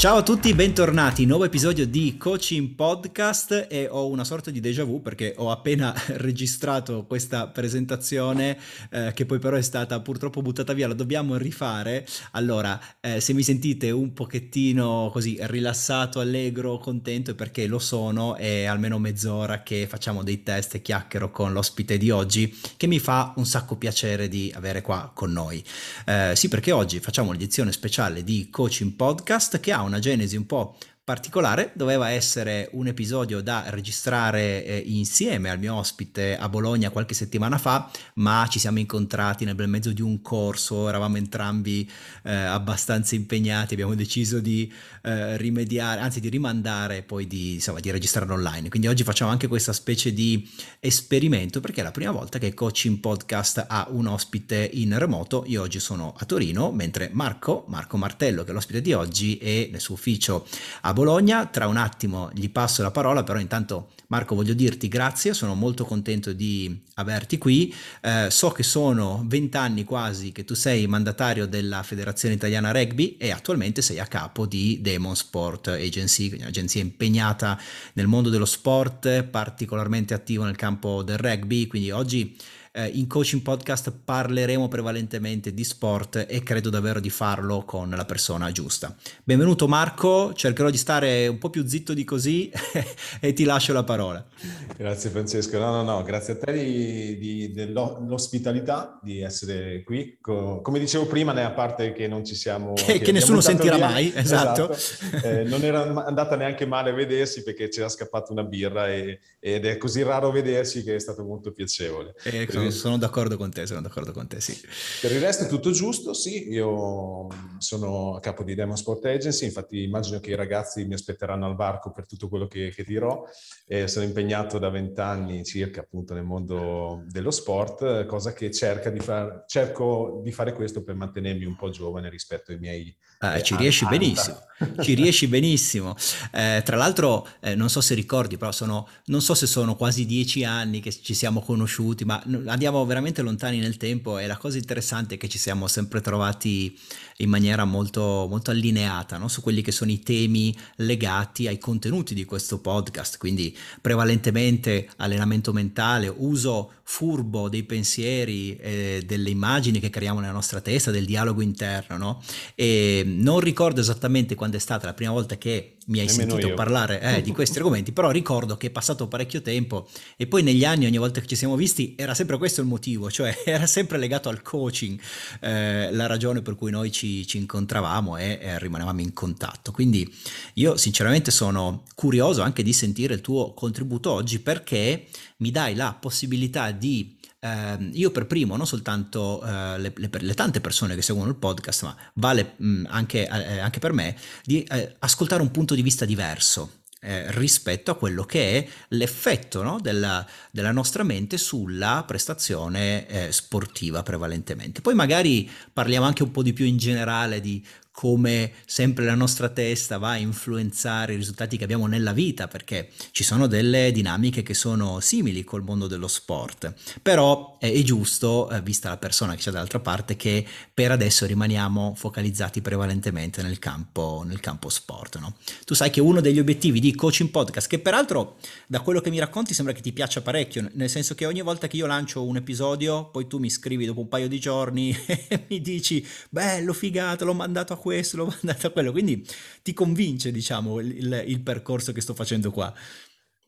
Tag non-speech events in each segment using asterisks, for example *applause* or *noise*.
Ciao a tutti, bentornati, nuovo episodio di Coaching Podcast e ho una sorta di déjà vu perché ho appena *laughs* registrato questa presentazione eh, che poi però è stata purtroppo buttata via, la dobbiamo rifare. Allora, eh, se mi sentite un pochettino così rilassato, allegro, contento è perché lo sono, è almeno mezz'ora che facciamo dei test e chiacchiero con l'ospite di oggi che mi fa un sacco piacere di avere qua con noi. Eh, sì, perché oggi facciamo l'edizione speciale di Coaching Podcast che ha un una genesi un po' particolare, doveva essere un episodio da registrare eh, insieme al mio ospite a Bologna qualche settimana fa, ma ci siamo incontrati nel bel mezzo di un corso, eravamo entrambi eh, abbastanza impegnati, abbiamo deciso di eh, rimediare, anzi di rimandare poi di, insomma, di registrarlo online. Quindi oggi facciamo anche questa specie di esperimento perché è la prima volta che Coaching Podcast ha un ospite in remoto. Io oggi sono a Torino, mentre Marco, Marco Martello, che è l'ospite di oggi, è nel suo ufficio a Bologna Bologna. Tra un attimo gli passo la parola, però intanto Marco voglio dirti grazie, sono molto contento di averti qui. Eh, so che sono vent'anni quasi che tu sei mandatario della Federazione Italiana Rugby e attualmente sei a capo di Demon Sport Agency, un'agenzia impegnata nel mondo dello sport, particolarmente attivo nel campo del rugby, quindi oggi eh, in Coaching Podcast parleremo prevalentemente di sport e credo davvero di farlo con la persona giusta. Benvenuto Marco, cercherò di stare un po' più zitto di così *laughs* e ti lascio la parola. Grazie Francesco, no no no, grazie a te di, di, dell'ospitalità, di essere qui. Co- come dicevo prima, né a parte che non ci siamo... Che, che, che nessuno sentirà via, mai, esatto. esatto. Eh, non era andata neanche male vedersi perché c'era scappata una birra e, ed è così raro vedersi che è stato molto piacevole. Ecco sono, sono, d'accordo con te, sono d'accordo con te, sì. Per il resto è tutto giusto, sì, io sono a capo di Demon Sport Agency, infatti immagino che i ragazzi mi aspetteranno al varco per tutto quello che, che dirò. Eh, sono impegnato da vent'anni circa appunto nel mondo dello sport, cosa che cerca di far, cerco di fare questo per mantenermi un po' giovane rispetto ai miei... Ah, eh, ci riesci anta. benissimo, ci riesci benissimo. Eh, tra l'altro, eh, non so se ricordi, però sono, non so se sono quasi dieci anni che ci siamo conosciuti, ma andiamo veramente lontani nel tempo e la cosa interessante è che ci siamo sempre trovati in maniera molto, molto allineata no? su quelli che sono i temi legati ai contenuti di questo podcast, quindi prevalentemente allenamento mentale, uso furbo dei pensieri, eh, delle immagini che creiamo nella nostra testa, del dialogo interno, no? E non ricordo esattamente quando è stata la prima volta che mi hai Nemmeno sentito io. parlare eh, di questi argomenti, però ricordo che è passato parecchio tempo e poi negli anni ogni volta che ci siamo visti era sempre questo il motivo, cioè *laughs* era sempre legato al coaching eh, la ragione per cui noi ci, ci incontravamo e, e, rimanevamo in contatto. Quindi io sinceramente sono curioso anche di sentire il tuo contributo oggi perché mi dai la possibilità di eh, io per primo, non soltanto eh, le, le, le, tante persone che seguono il podcast, ma vale mh, anche, eh, anche, per me, di eh, ascoltare un punto di vista diverso. Eh, rispetto a quello che è l'effetto no, della, della, nostra mente sulla prestazione eh, sportiva prevalentemente. Poi magari parliamo anche un po' di più in generale di come sempre la nostra testa va a influenzare i risultati che abbiamo nella vita, perché ci sono delle dinamiche che sono simili col mondo dello sport. Però è, giusto, eh, vista la persona che c'è dall'altra parte, che per adesso rimaniamo focalizzati prevalentemente nel campo, nel campo sport. No? Tu sai che uno degli obiettivi di Coaching Podcast, che peraltro da quello che mi racconti sembra che ti piaccia parecchio, nel senso che ogni volta che io lancio un episodio, poi tu mi scrivi dopo un paio di giorni *laughs* e mi dici, bello, figata, l'ho mandato a questo questo, l'ho *laughs* mandato a quello, quindi ti convince, diciamo, il, il, il percorso che sto facendo qua.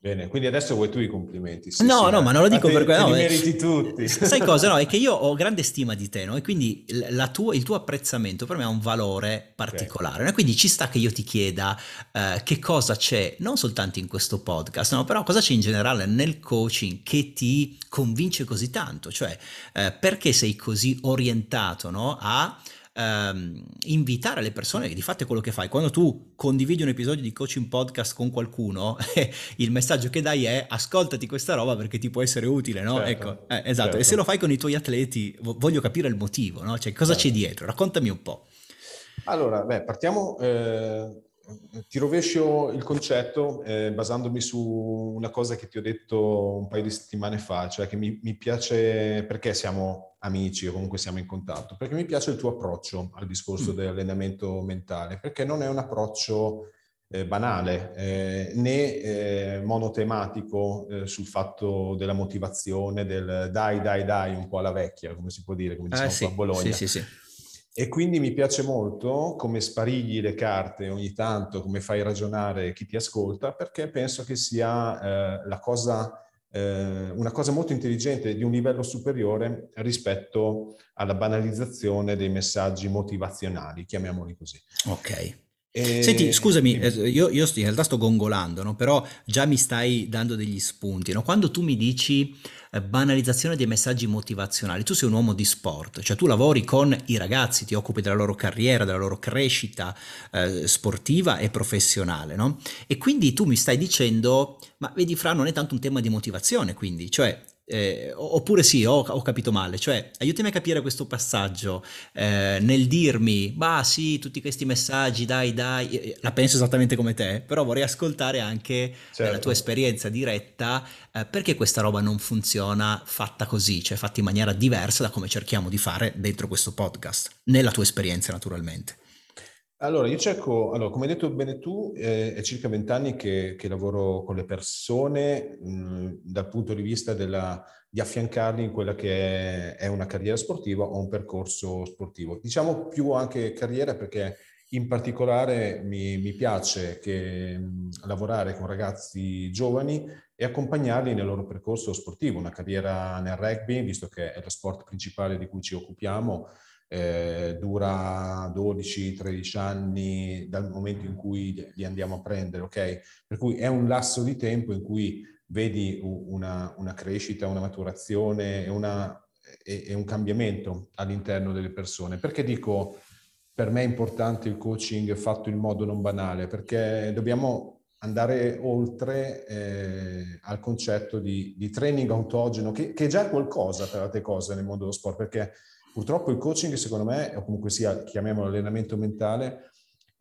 Bene, quindi adesso vuoi tu i complimenti. Sì, no, sì, no, ma non lo dico per quello. No, li meriti tutti. Sai *laughs* cosa? No, è che io ho grande stima di te, no? E quindi tua, il tuo apprezzamento per me ha un valore particolare. Okay. Quindi ci sta che io ti chieda uh, che cosa c'è, non soltanto in questo podcast, no, però cosa c'è in generale nel coaching che ti convince così tanto? Cioè, uh, perché sei così orientato, no? A ehm, invitare le persone, che di fatto è quello che fai, quando tu condividi un episodio di coaching podcast con qualcuno, *laughs* il messaggio che dai è ascoltati questa roba perché ti può essere utile, no? Certo, ecco, eh, esatto. Certo. E se lo fai con i tuoi atleti, voglio capire il motivo, no? Cioè cosa certo. c'è dietro? Raccontami un po'. Allora, beh, partiamo... Eh ti rovescio il concetto eh, basandomi su una cosa che ti ho detto un paio di settimane fa, cioè che mi, mi, piace, perché siamo amici o comunque siamo in contatto, perché mi piace il tuo approccio al discorso mm. dell'allenamento mentale, perché non è un approccio eh, banale eh, né eh, monotematico eh, sul fatto della motivazione, del dai, dai, dai, un po' alla vecchia, come si può dire, come diciamo sì, a Bologna. Sì, sì, sì. E quindi mi piace molto come sparigli le carte ogni tanto, come fai ragionare chi ti ascolta, perché penso che sia eh, la cosa, eh, una cosa molto intelligente di un livello superiore rispetto alla banalizzazione dei messaggi motivazionali, chiamiamoli così. Ok. E... Senti, scusami, eh, io, io, in realtà sto gongolando, no? però già mi stai dando degli spunti. No? Quando tu mi dici banalizzazione dei messaggi motivazionali, tu sei un uomo di sport, cioè tu lavori con i ragazzi, ti occupi della loro carriera, della loro crescita eh, sportiva e professionale, no? E quindi tu mi stai dicendo, ma vedi Fra, non è tanto un tema di motivazione, quindi, cioè eh, oppure sì, ho, ho, capito male, cioè aiutami a capire questo passaggio eh, nel dirmi, bah sì, tutti questi messaggi, dai, dai, la penso esattamente come te, però vorrei ascoltare anche certo. eh, la tua esperienza diretta, eh, perché questa roba non funziona fatta così, cioè fatta in maniera diversa da come cerchiamo di fare dentro questo podcast, nella tua esperienza naturalmente. Allora, io cerco, allora, come hai detto bene tu, eh, è circa vent'anni che, che, lavoro con le persone mh, dal punto di vista della, di affiancarli in quella che è, è, una carriera sportiva o un percorso sportivo. Diciamo più anche carriera perché in particolare mi, mi piace che, mh, lavorare con ragazzi giovani e accompagnarli nel loro percorso sportivo, una carriera nel rugby, visto che è lo sport principale di cui ci occupiamo eh, dura 12-13 anni dal momento in cui li andiamo a prendere, ok? Per cui è un lasso di tempo in cui vedi una, una crescita, una maturazione e, una, e, e un cambiamento all'interno delle persone. Perché dico per me è importante il coaching fatto in modo non banale? Perché dobbiamo andare oltre eh, al concetto di, di, training autogeno, che, che, è già qualcosa tra le cose nel mondo dello sport, perché Purtroppo il coaching, secondo me, o comunque sia, chiamiamolo allenamento mentale,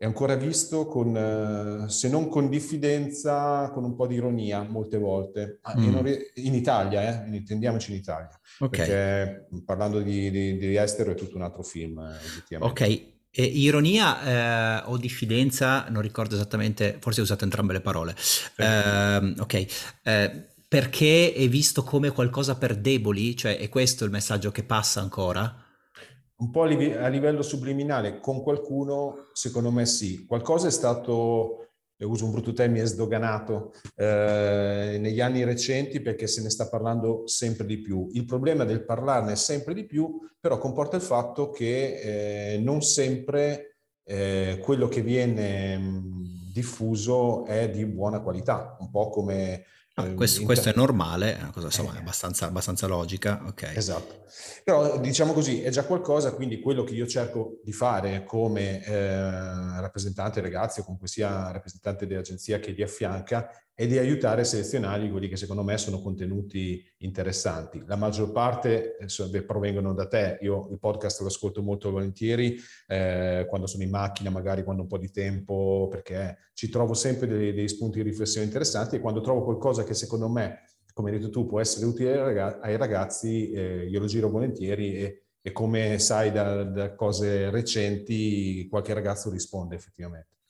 è ancora visto con, eh, se non con diffidenza, con un po' di ironia molte volte. Ah, mm. in Italia, eh? intendiamoci in Italia. Okay. Perché parlando di, di, di, estero è tutto un altro film, eh, Ok, e ironia eh, o diffidenza, non ricordo esattamente, forse ho usato entrambe le parole. Eh, ok, eh, perché è visto come qualcosa per deboli? Cioè è questo il messaggio che passa ancora? Un po' a livello subliminale, con qualcuno secondo me sì. Qualcosa è stato, uso un brutto termine, sdoganato eh, negli anni recenti perché se ne sta parlando sempre di più. Il problema del parlarne sempre di più però comporta il fatto che eh, non sempre eh, quello che viene mh, diffuso è di buona qualità, un po' come Ah, ehm, questo, questo, è normale, è una cosa insomma, eh. abbastanza, abbastanza, logica. Okay. Esatto. Però diciamo così, è già qualcosa, quindi quello che io cerco di fare come eh, rappresentante ragazzi o comunque sia rappresentante dell'agenzia che li affianca e di aiutare a selezionare quelli che secondo me sono contenuti interessanti. La maggior parte provengono da te, io il podcast lo ascolto molto volentieri eh, quando sono in macchina, magari quando ho un po' di tempo, perché ci trovo sempre dei, dei spunti di riflessione interessanti e quando trovo qualcosa che secondo me, come hai detto tu, può essere utile ai ragazzi, eh, io lo giro volentieri e, e come sai da, da cose recenti qualche ragazzo risponde effettivamente.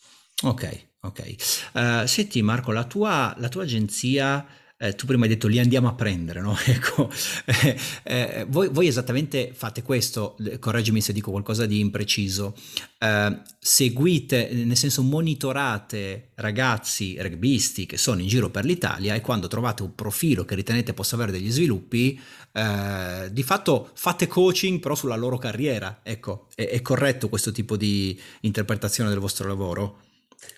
Ok, ok. Uh, senti Marco, la tua, la tua agenzia, eh, tu prima hai detto li andiamo a prendere, no? *laughs* ecco, eh, eh, voi, voi, esattamente fate questo, correggimi se dico qualcosa di impreciso, eh, seguite, nel senso monitorate ragazzi rugbisti che sono in giro per l'Italia e quando trovate un profilo che ritenete possa avere degli sviluppi, eh, di fatto fate coaching però sulla loro carriera, ecco, è, è corretto questo tipo di interpretazione del vostro lavoro?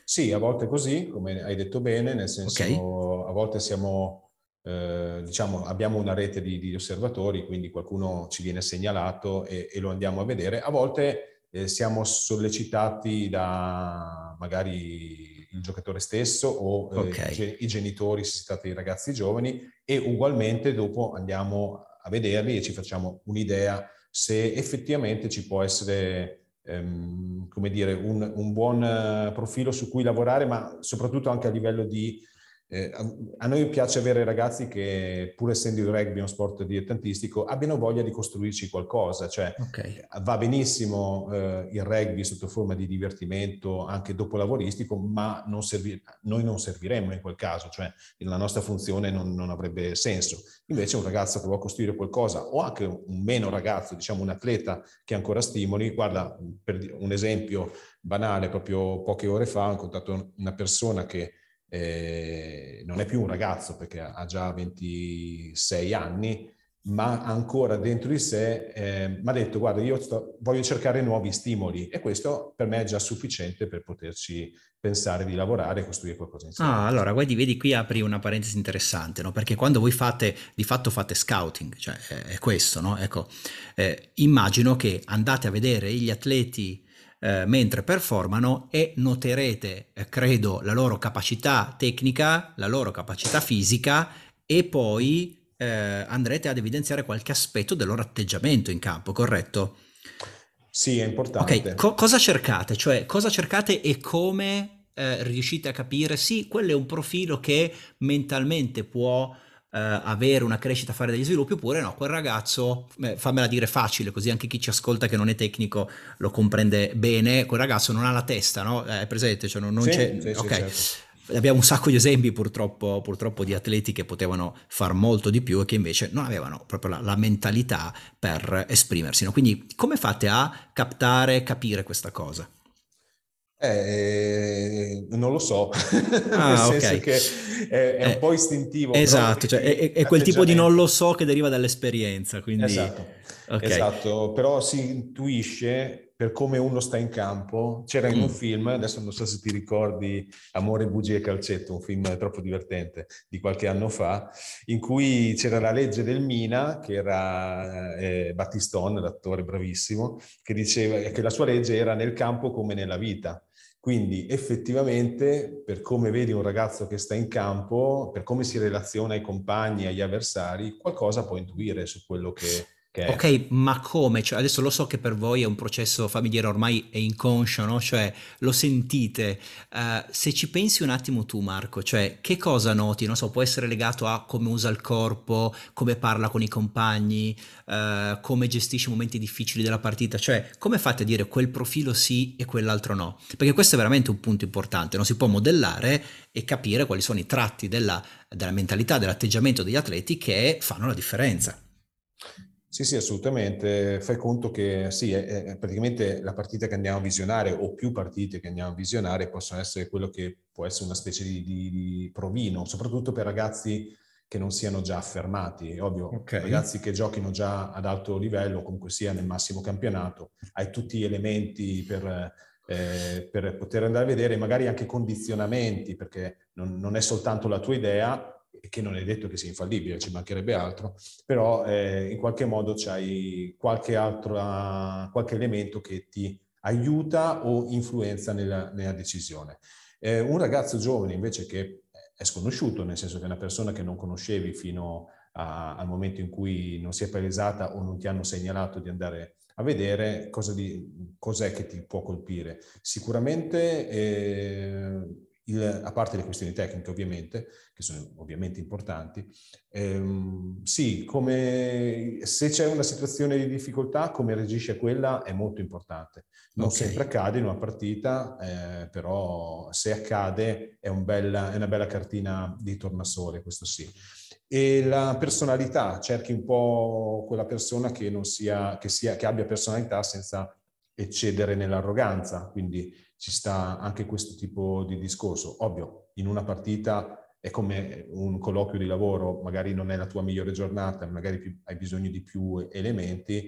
Sì, a volte così, come hai detto bene, nel senso okay. a volte siamo, eh, diciamo, abbiamo una rete di, di, osservatori, quindi qualcuno ci viene segnalato e, e lo andiamo a vedere. A volte eh, siamo sollecitati da magari il giocatore stesso o eh, okay. i genitori se si tratta di ragazzi giovani e ugualmente dopo andiamo a vederli e ci facciamo un'idea se effettivamente ci può essere ehm, come dire, un, un buon profilo su cui lavorare, ma soprattutto anche a livello di eh, a noi piace avere ragazzi che, pur essendo il rugby uno sport dilettantistico, abbiano voglia di costruirci qualcosa. Cioè, okay. va benissimo eh, il rugby sotto forma di divertimento anche dopo lavoristico, ma non servi- noi non serviremmo in quel caso, cioè la nostra funzione non, non, avrebbe senso. Invece un ragazzo che vuole costruire qualcosa, o anche un meno ragazzo, diciamo un atleta che ancora stimoli, guarda, per un esempio banale, proprio poche ore fa ho incontrato una persona che eh, non è più un ragazzo perché ha già 26 anni, ma ancora dentro di sé eh, mi ha detto guarda io sto, voglio cercare nuovi stimoli e questo per me è già sufficiente per poterci pensare di lavorare e costruire qualcosa insieme. Ah, allora, guardi, vedi qui apri una parentesi interessante, no? Perché quando voi fate, di fatto fate scouting, cioè è, questo, no? Ecco, eh, immagino che andate a vedere gli atleti eh, mentre performano e noterete, eh, credo, la loro capacità tecnica, la loro capacità fisica e poi eh, andrete ad evidenziare qualche aspetto del loro atteggiamento in campo, corretto? Sì, è importante. Ok, Co- cosa cercate? Cioè, cosa cercate e come eh, riuscite a capire? Sì, quello è un profilo che mentalmente può avere una crescita, fare degli sviluppi, oppure no, quel ragazzo, eh, fammela dire facile, così anche chi ci ascolta che non è tecnico lo comprende bene, quel ragazzo non ha la testa, no? È presente? Cioè non, non sì, c'è... Sì, ok. certo. Abbiamo un sacco di esempi purtroppo, purtroppo, di atleti che potevano far molto di più e che invece non avevano proprio la, la mentalità per esprimersi. No? Quindi come fate a captare, capire questa cosa? Eh, non lo so, *laughs* ah, nel senso che è, è un eh, po' istintivo. Esatto, cioè, è, è, quel tipo di non lo so che deriva dall'esperienza. Quindi... Esatto, okay. esatto, però si intuisce per come uno sta in campo. C'era in mm. un film, adesso non so se ti ricordi Amore, bugie e calcetto, un film troppo divertente di qualche anno fa, in cui c'era la legge del Mina, che era eh, Battistone, l'attore bravissimo, che diceva che la sua legge era nel campo come nella vita quindi effettivamente per come vedi un ragazzo che sta in campo, per come si relaziona ai compagni, agli avversari, qualcosa può intuire su quello che, Ok, ma come? Cioè, adesso lo so che per voi è un processo familiare, ormai è inconscio, no? Cioè, lo sentite. Uh, se ci pensi un attimo tu, Marco, cioè, che cosa noti? Non so, può essere legato a come usa il corpo, come parla con i compagni, uh, come gestisce i momenti difficili della partita. Cioè, come fate a dire quel profilo sì e quell'altro no? Perché questo è veramente un punto importante, non si può modellare e capire quali sono i tratti della, della mentalità, dell'atteggiamento degli atleti che fanno la differenza. Sì, sì, assolutamente. Fai conto che sì, è, è praticamente la partita che andiamo a visionare o più partite che andiamo a visionare possono essere quello che può essere una specie di, di, di provino, soprattutto per ragazzi che non siano già affermati. Ovvio, okay. ragazzi che giochino già ad alto livello, comunque sia nel massimo campionato, hai tutti gli elementi per, eh, per poter andare a vedere, magari anche condizionamenti, perché non, non è soltanto la tua idea, che non è detto che sia infallibile, ci mancherebbe altro, però eh, in qualche modo c'hai qualche altro qualche elemento che ti aiuta o influenza nella, nella decisione. Eh, un ragazzo giovane invece che è sconosciuto, nel senso che è una persona che non conoscevi fino a, al momento in cui non si è palesata o non ti hanno segnalato di andare a vedere cosa di, cos'è che ti può colpire. Sicuramente eh, il, a parte le questioni tecniche ovviamente, che sono ovviamente importanti, ehm, sì, come, se c'è una situazione di difficoltà, come reagisce a quella è molto importante. Non okay. sempre accade in una partita, eh, però se accade è, un bella, è, una bella cartina di tornasole, questo sì. E la personalità, cerchi un po' quella persona che, non sia, che, sia, che abbia personalità senza eccedere nell'arroganza, quindi ci sta anche questo tipo di discorso. Ovvio, in una partita è come un colloquio di lavoro, magari non è la tua migliore giornata, magari hai bisogno di più elementi,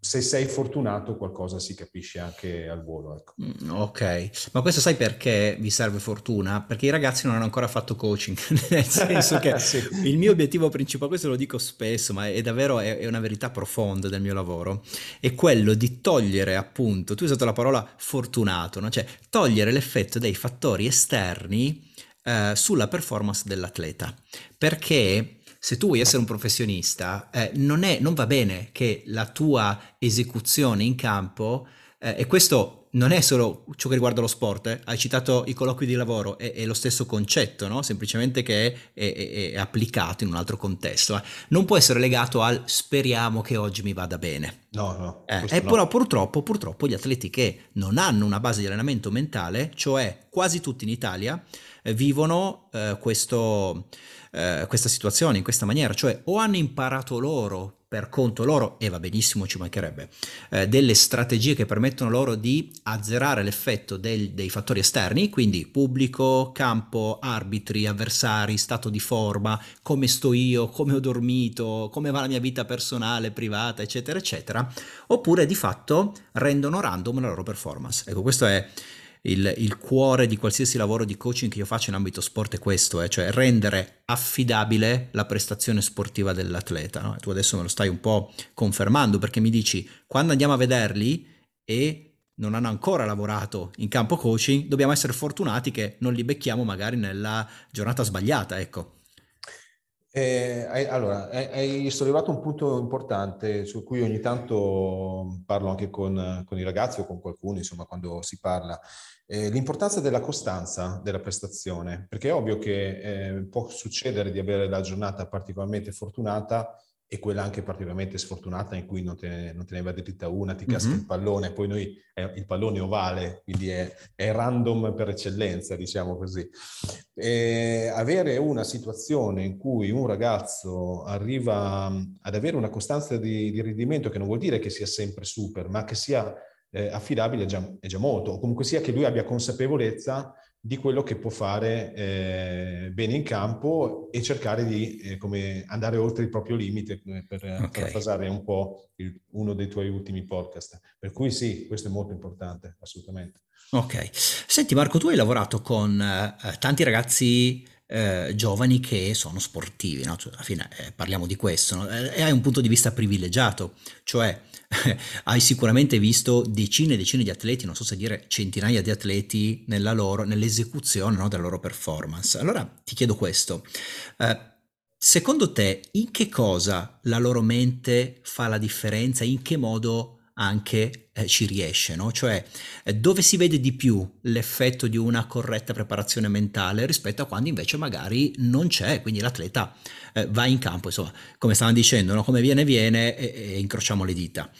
se sei fortunato qualcosa si capisce anche al volo. Ecco. Mm, ok, ma questo sai perché vi serve fortuna? Perché i ragazzi non hanno ancora fatto coaching, *laughs* nel senso che *laughs* sì. il mio obiettivo principale, questo lo dico spesso, ma è davvero è, è, una verità profonda del mio lavoro, è quello di togliere appunto, tu hai usato la parola fortunato, no? cioè togliere l'effetto dei fattori esterni eh, sulla performance dell'atleta, perché se tu vuoi essere un professionista, eh, non, è, non va bene che la tua esecuzione in campo Eh, e questo non è solo ciò che riguarda lo sport, eh. hai citato i colloqui di lavoro, è, è lo stesso concetto, no? semplicemente che è, è, è, applicato in un altro contesto. Eh. Non può essere legato al speriamo che oggi mi vada bene. No, no. Eh, e no. però purtroppo, purtroppo gli atleti che non hanno una base di allenamento mentale, cioè quasi tutti in Italia, vivono eh, questo, questa situazione in questa maniera, cioè o hanno imparato loro per conto loro, e va benissimo, ci mancherebbe, eh, delle strategie che permettono loro di azzerare l'effetto del, dei fattori esterni, quindi pubblico, campo, arbitri, avversari, stato di forma, come sto io, come ho dormito, come va la mia vita personale, privata, eccetera, eccetera, oppure di fatto rendono random la loro performance. Ecco, questo è il, il, cuore di qualsiasi lavoro di coaching che io faccio in ambito sport è questo, eh, cioè rendere affidabile la prestazione sportiva dell'atleta. No? Tu adesso me lo stai un po' confermando perché mi dici quando andiamo a vederli e non hanno ancora lavorato in campo coaching, dobbiamo essere fortunati che non li becchiamo magari nella giornata sbagliata, ecco. Eh, allora, hai sollevato un punto importante su cui ogni tanto parlo anche con, con i ragazzi o con qualcuno, insomma, quando si parla. Eh, l'importanza della costanza della prestazione, perché è ovvio che eh, può succedere di avere la giornata particolarmente fortunata e quella anche particolarmente sfortunata in cui non te, ne, non te ne va dritta una, ti casca mm-hmm. il pallone, poi noi eh, il pallone ovale, quindi è, è, random per eccellenza, diciamo così. E avere una situazione in cui un ragazzo arriva ad avere una costanza di, di rendimento che non vuol dire che sia sempre super, ma che sia eh, affidabile è già, è già molto, o comunque sia che lui abbia consapevolezza di quello che può fare eh, bene in campo e cercare di eh, andare oltre il proprio limite eh, per okay. parafrasare un po' il, uno dei tuoi ultimi podcast. Per cui sì, questo è molto importante, assolutamente. Ok. Senti Marco, tu hai lavorato con eh, tanti ragazzi eh, giovani che sono sportivi, no? cioè, alla fine eh, parliamo di questo, no? e hai un punto di vista privilegiato, cioè *laughs* hai sicuramente visto decine e decine di atleti, non so se dire centinaia di atleti loro, nell'esecuzione no, della loro performance. Allora ti chiedo questo. Eh, secondo te, in che cosa la loro mente fa la differenza? In che modo anche eh, ci riesce, no? Cioè, eh, dove si vede di più l'effetto di una corretta preparazione mentale rispetto a quando invece magari non c'è, quindi l'atleta eh, va in campo, insomma, come stavano dicendo, no? come viene viene e, e incrociamo le dita.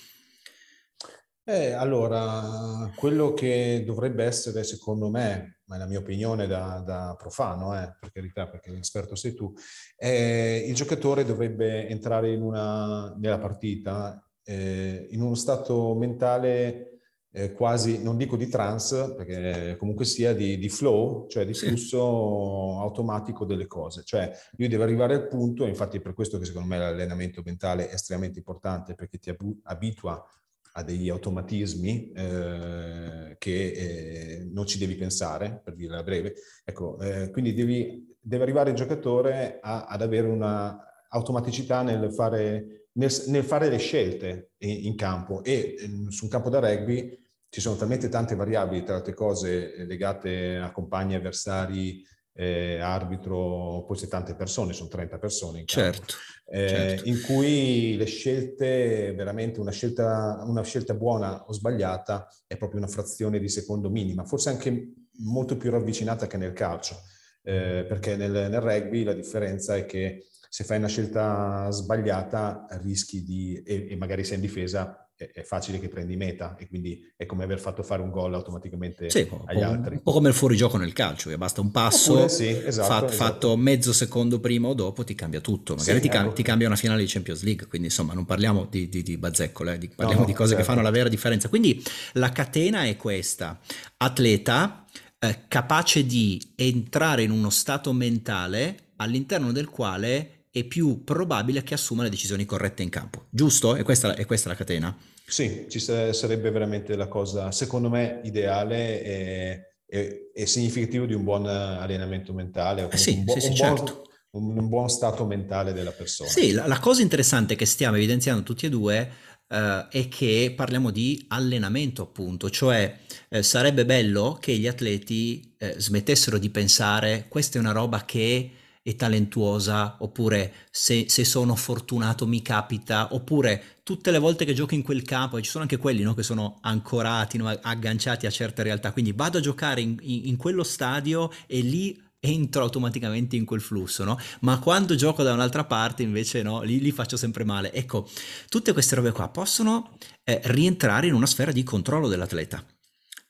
Eh, allora, quello che dovrebbe essere, secondo me, ma è la mia opinione da, da profano, eh, per carità, perché l'esperto sei tu, eh, il giocatore dovrebbe entrare in una, nella partita eh, in uno stato mentale eh, quasi, non dico di trance, perché comunque sia di, di flow, cioè di flusso sì. automatico delle cose. Cioè lui deve arrivare al punto, infatti è per questo che secondo me l'allenamento mentale è estremamente importante, perché ti abitua a degli automatismi eh, che eh, non ci devi pensare, per dirla breve. Ecco, eh, quindi devi, deve arrivare il giocatore a, ad avere una automaticità nel fare nel, nel fare le scelte in, in campo. E ehm, su un campo da rugby ci sono talmente tante variabili, tra altre cose eh, legate a compagni, avversari, eh, arbitro, poi c'è tante persone, sono 30 persone in campo, certo, eh, certo. in cui le scelte, veramente una scelta, una scelta buona o sbagliata è proprio una frazione di secondo minima, forse anche molto più ravvicinata che nel calcio, eh, perché nel, nel rugby la differenza è che se fai una scelta sbagliata rischi di, e, e magari sei in difesa, è, facile che prendi meta e quindi è come aver fatto fare un gol automaticamente sì, agli altri. Un po' come il fuorigioco nel calcio, che basta un passo Oppure, sì, esatto, fa, esatto. fatto mezzo secondo prima o dopo ti cambia tutto, magari sì, ti, ecco. ti, cambia una finale di Champions League, quindi insomma non parliamo di, di, di bazzeccole, di, parliamo no, di cose certo. che fanno la vera differenza. Quindi la catena è questa, atleta eh, capace di entrare in uno stato mentale all'interno del quale è più probabile che assuma le decisioni corrette in campo. Giusto? E questa, è questa la catena? Sì, ci sarebbe veramente la cosa, secondo me, ideale e, e, e significativo di un buon allenamento mentale. Eh sì, un, bu- sì, sì, un, certo. buon, un, buon, stato mentale della persona. Sì, la, la cosa interessante che stiamo evidenziando tutti e due Uh, è che parliamo di allenamento appunto, cioè uh, sarebbe bello che gli atleti uh, smettessero di pensare questa è una roba che è talentuosa, oppure se, se, sono fortunato mi capita, oppure tutte le volte che gioco in quel campo, e ci sono anche quelli no, che sono ancorati, no, agganciati a certe realtà, quindi vado a giocare in, in, in quello stadio e lì entro automaticamente in quel flusso, no? Ma quando gioco da un'altra parte invece no, lì li faccio sempre male. Ecco, tutte queste robe qua possono eh, rientrare in una sfera di controllo dell'atleta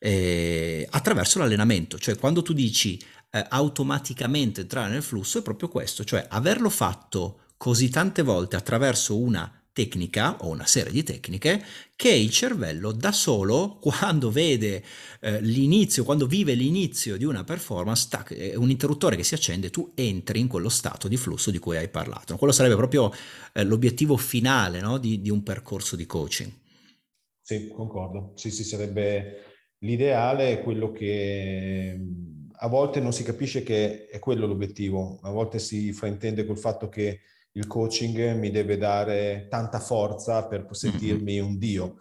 eh, attraverso l'allenamento, cioè quando tu dici eh, automaticamente entrare nel flusso è proprio questo, cioè averlo fatto così tante volte attraverso una tecnica o una serie di tecniche che il cervello da solo *laughs* quando vede eh, l'inizio, quando vive l'inizio di una performance, tac, è un interruttore che si accende, tu entri in quello stato di flusso di cui hai parlato. Quello sarebbe proprio eh, l'obiettivo finale no? di, di un percorso di coaching. Sì, concordo. Sì, sì, sarebbe l'ideale, quello che a volte non si capisce che è quello l'obiettivo, a volte si fraintende col fatto che il coaching mi deve dare tanta forza per sentirmi un dio.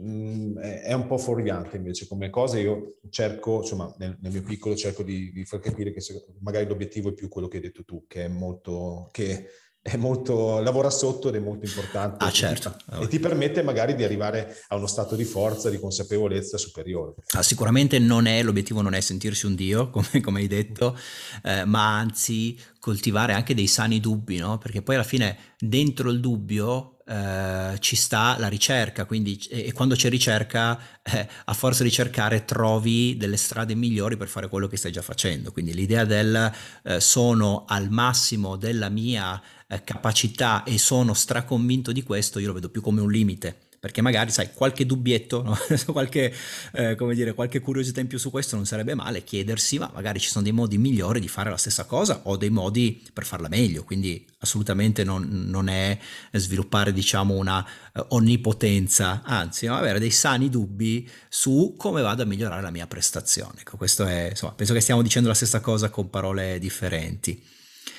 Mm, è un po' fuorviante invece come cosa, io cerco, insomma, nel, nel mio piccolo cerco di, di, far capire che magari l'obiettivo è più quello che hai detto tu, che è molto, che è molto, lavora sotto ed è molto importante. Ah, certo. E ti, permette magari di arrivare a uno stato di forza, di consapevolezza superiore. Ah, sicuramente non è, l'obiettivo non è sentirsi un dio, *laughs* come, come hai detto, eh, ma anzi coltivare anche dei sani dubbi, no? Perché poi alla fine dentro il dubbio eh, ci sta la ricerca, quindi e, quando c'è ricerca, eh, a forza di cercare trovi delle strade migliori per fare quello che stai già facendo. Quindi l'idea del eh, sono al massimo della mia eh, capacità e sono straconvinto di questo, io lo vedo più come un limite perché magari sai qualche dubbietto, no? *laughs* qualche, eh, dire, qualche, curiosità in più su questo non sarebbe male chiedersi, ma magari ci sono dei modi migliori di fare la stessa cosa o dei modi per farla meglio, quindi assolutamente non, non è sviluppare diciamo una uh, onnipotenza, anzi no? avere dei sani dubbi su come vado a migliorare la mia prestazione. Ecco, questo è, insomma, penso che stiamo dicendo la stessa cosa con parole differenti.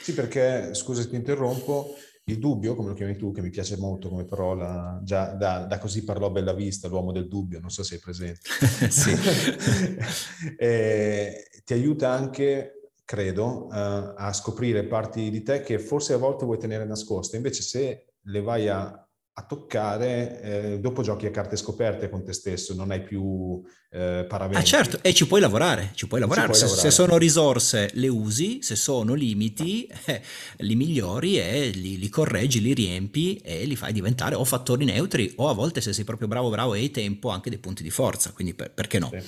Sì, perché, scusa se ti interrompo, il dubbio, come lo chiami tu, che mi piace molto come parola, già da, da così parlò Bella Vista, l'uomo del dubbio, non so se sei presente. *laughs* sì. *laughs* eh, ti aiuta anche, credo, uh, a scoprire parti di te che forse a volte vuoi tenere nascoste. Invece se le vai a a toccare, eh, dopo giochi a carte scoperte con te stesso, non hai più eh, paraventi. Ah certo, e ci puoi lavorare, ci puoi lavorare. Ci puoi se, lavorare. se, sono risorse le usi, se sono limiti eh, li migliori e li, li, correggi, li riempi e li fai diventare o fattori neutri o a volte se sei proprio bravo bravo e hai tempo anche dei punti di forza, quindi per, perché no? Sì.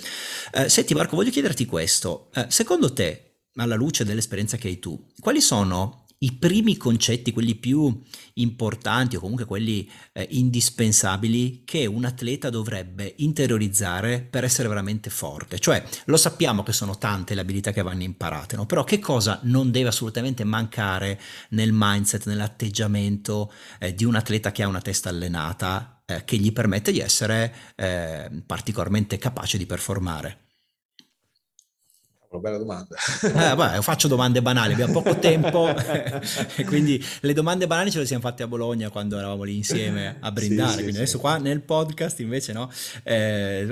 Eh, senti Marco, voglio chiederti questo, eh, secondo te, alla luce dell'esperienza che hai tu, quali sono i primi concetti, quelli più importanti o comunque quelli eh, indispensabili che un atleta dovrebbe interiorizzare per essere veramente forte. Cioè, lo sappiamo che sono tante le abilità che vanno imparate, no? però che cosa non deve assolutamente mancare nel mindset, nell'atteggiamento eh, di un atleta che ha una testa allenata eh, che gli permette di essere eh, particolarmente capace di performare? Bella domanda. Eh, beh, faccio domande banali, abbiamo poco tempo, *laughs* quindi le domande banali ce le siamo fatte a Bologna quando eravamo lì insieme a brindare, sì, quindi sì, adesso sì. qua nel podcast invece no, eh,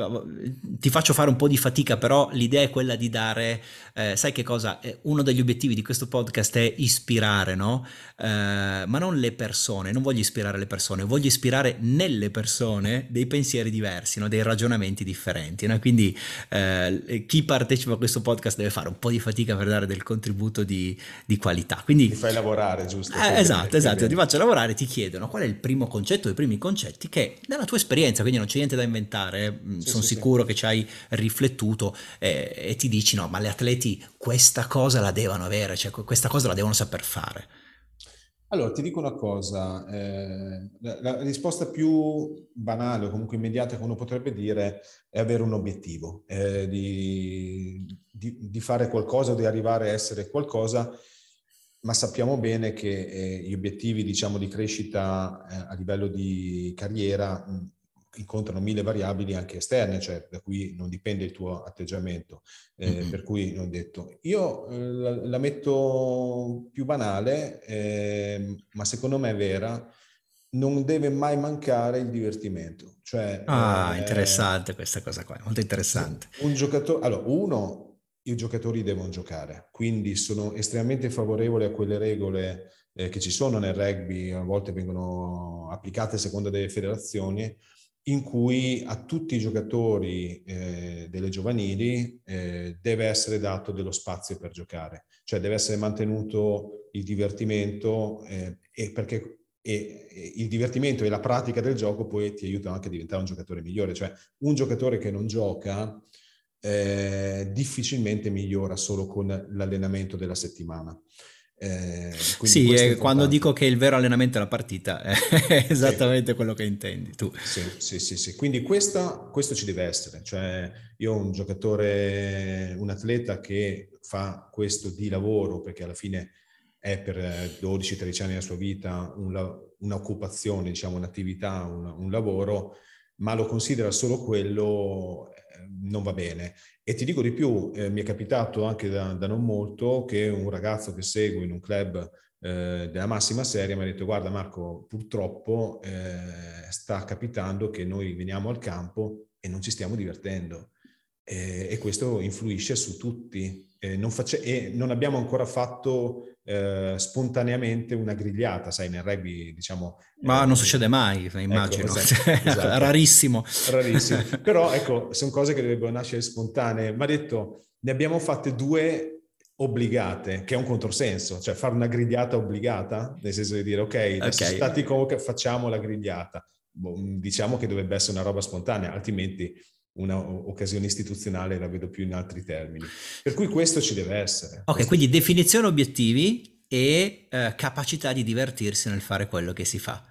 ti faccio fare un po' di fatica, però l'idea è quella di dare, eh, sai che cosa, eh, uno degli obiettivi di questo podcast è ispirare, no? Eh, ma non le persone, non voglio ispirare le persone, voglio ispirare nelle persone dei pensieri diversi, no? dei ragionamenti differenti, no? quindi eh, chi partecipa a questo podcast podcast deve fare un po' di fatica per dare del contributo di, di qualità. Quindi, ti fai lavorare, giusto? Eh, esatto, esatto, ti faccio lavorare, ti chiedono qual è il primo concetto, i primi concetti che nella tua esperienza, quindi non c'è niente da inventare, mm, sì, sono sì, sicuro sì. che ci hai riflettuto eh, e ti dici no, ma gli atleti questa cosa la devono avere, cioè questa cosa la devono saper fare. Allora, ti dico una cosa, eh, la, la, risposta più banale o comunque immediata che uno potrebbe dire è avere un obiettivo, eh, di, di, di, fare qualcosa di arrivare a essere qualcosa, ma sappiamo bene che eh, gli obiettivi, diciamo, di crescita eh, a livello di carriera mh, incontrano mille variabili anche esterne, cioè da cui non dipende il tuo atteggiamento. Eh, mm-hmm. Per cui ho detto, io eh, la, la, metto più banale, eh, ma secondo me è vera, non deve mai mancare il divertimento. Cioè, ah, eh, interessante questa cosa qua, molto interessante. Un giocatore, allora, uno, i giocatori devono giocare, quindi sono estremamente favorevole a quelle regole eh, che ci sono nel rugby, a volte vengono applicate a seconda delle federazioni, in cui a tutti i giocatori eh, delle giovanili eh, deve essere dato dello spazio per giocare, cioè deve essere mantenuto il divertimento eh, e perché e, e il divertimento e la pratica del gioco poi ti aiutano anche a diventare un giocatore migliore, cioè un giocatore che non gioca eh, difficilmente migliora solo con l'allenamento della settimana. Eh, sì, eh, quando dico che il vero allenamento è la partita, *laughs* è esattamente sì. quello che intendi tu. Sì, sì, sì, sì. quindi questa, questo ci deve essere. Cioè, io ho un giocatore, un atleta che fa questo di lavoro, perché alla fine è per 12-13 anni della sua vita un, un'occupazione, diciamo, un'attività, un, un lavoro, ma lo considera solo quello, eh, non va bene. E ti dico di più, eh, mi è capitato anche da, da, non molto che un ragazzo che seguo in un club eh, della massima serie mi ha detto guarda Marco, purtroppo eh, sta capitando che noi veniamo al campo e non ci stiamo divertendo. e questo influisce su tutti. Non face- non abbiamo ancora fatto eh, spontaneamente una grigliata, sai, nel rugby diciamo... Ma eh, non succede mai, ecco, immagino, ecco, esatto, *laughs* esatto. rarissimo. Rarissimo, *laughs* però ecco, sono cose che dovrebbero nascere spontanee. Mi ha detto, ne abbiamo fatte due obbligate, che è un controsenso, cioè fare una grigliata obbligata, nel senso di dire, ok, adesso okay. stati convoca, facciamo la grigliata. Boh, diciamo che dovrebbe essere una roba spontanea, altrimenti un'occasione istituzionale la vedo più in altri termini. Per cui questo ci deve essere. Ok, questo quindi definizione obiettivi e eh, capacità di divertirsi nel fare quello che si fa.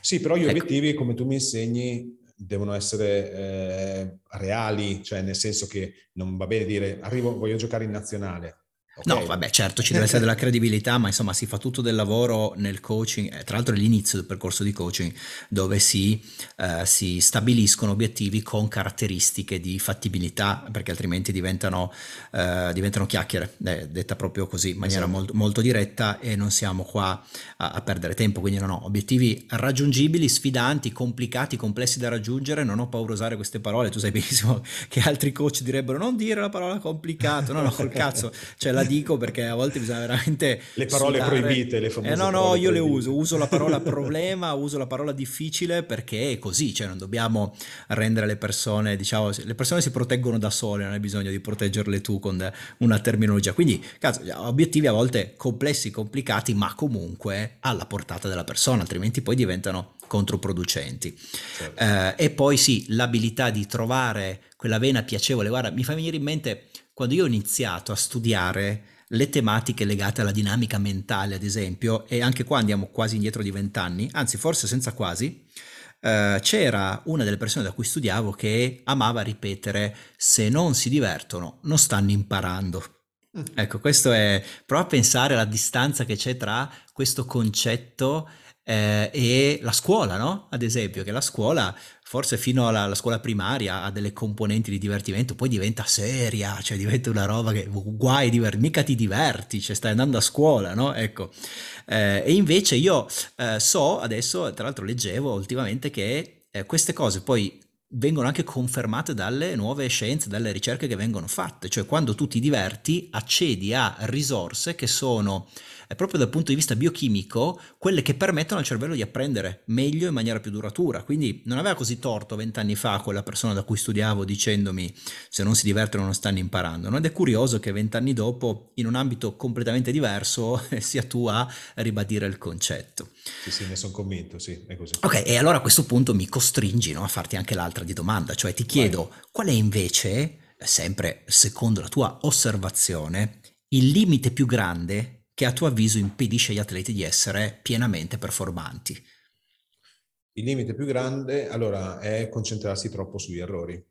Sì, però gli ecco. obiettivi, come tu mi insegni, devono essere eh, reali, cioè nel senso che non va bene dire arrivo, voglio giocare in nazionale, Okay. No, vabbè, certo, ci deve essere della credibilità, ma insomma si fa tutto del lavoro nel coaching, eh, tra l'altro è l'inizio del percorso di coaching dove si, eh, si, stabiliscono obiettivi con caratteristiche di fattibilità, perché altrimenti diventano, eh, diventano chiacchiere, eh, detta proprio così, in maniera esatto. molto, molto, diretta e non siamo qua a, a perdere tempo, quindi no, no, obiettivi raggiungibili, sfidanti, complicati, complessi da raggiungere, non ho paura di usare queste parole, tu sai benissimo *laughs* che altri coach direbbero non dire la parola complicato, no, no, col cazzo, cioè la dico perché a volte bisogna veramente... Le parole sudare. proibite, le famose eh no, no, io proibite. le uso, uso la parola *laughs* problema, uso la parola difficile perché è così, cioè non dobbiamo rendere le persone, diciamo, le persone si proteggono da sole, non hai bisogno di proteggerle tu con una terminologia. Quindi, cazzo, obiettivi a volte complessi, complicati, ma comunque alla portata della persona, altrimenti poi diventano controproducenti. Certo. Eh, e poi sì, l'abilità di trovare quella vena piacevole. Guarda, mi fa venire in mente quando io ho iniziato a studiare le tematiche legate alla dinamica mentale, ad esempio, e anche qua andiamo quasi indietro di vent'anni, anzi forse senza quasi, eh, c'era una delle persone da cui studiavo che amava ripetere se non si divertono non stanno imparando. Mm. Ecco, questo è, prova a pensare alla distanza che c'è tra questo concetto eh, e la scuola, no? Ad esempio, che la scuola forse fino alla, alla, scuola primaria ha delle componenti di divertimento, poi diventa seria, cioè diventa una roba che guai, diver- mica ti diverti, cioè stai andando a scuola, no? Ecco. Eh, e invece io eh, so, adesso tra l'altro leggevo ultimamente che eh, queste cose poi vengono anche confermate dalle nuove scienze, dalle ricerche che vengono fatte, cioè quando tu ti diverti accedi a risorse che sono è proprio dal punto di vista biochimico quelle che permettono al cervello di apprendere meglio in maniera più duratura. Quindi non aveva così torto vent'anni fa quella persona da cui studiavo dicendomi se non si divertono non stanno imparando. No? Ed è curioso che vent'anni dopo, in un ambito completamente diverso, *laughs* sia tu a ribadire il concetto. Sì, sì, ne sono convinto, sì, è così. Ok, e allora a questo punto mi costringi no, a farti anche l'altra di domanda, cioè ti chiedo Vai. qual è invece, sempre secondo la tua osservazione, il limite più grande che a tuo avviso impedisce agli atleti di essere pienamente performanti? Il limite più grande, allora, è concentrarsi troppo sugli errori.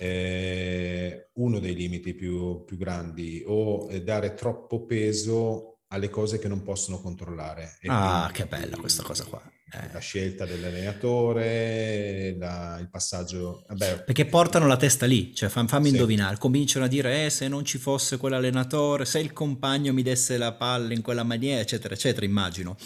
Eh, uno dei limiti più, più grandi, o dare troppo peso alle cose che non possono controllare. E ah, che bella questa cosa qua. Eh. La scelta dell'allenatore, la, il passaggio... Vabbè. Perché portano la testa lì, cioè fam, fammi sì. indovinare, cominciano a dire eh, se non ci fosse quell'allenatore, se il compagno mi desse la palla in quella maniera, eccetera, eccetera, immagino.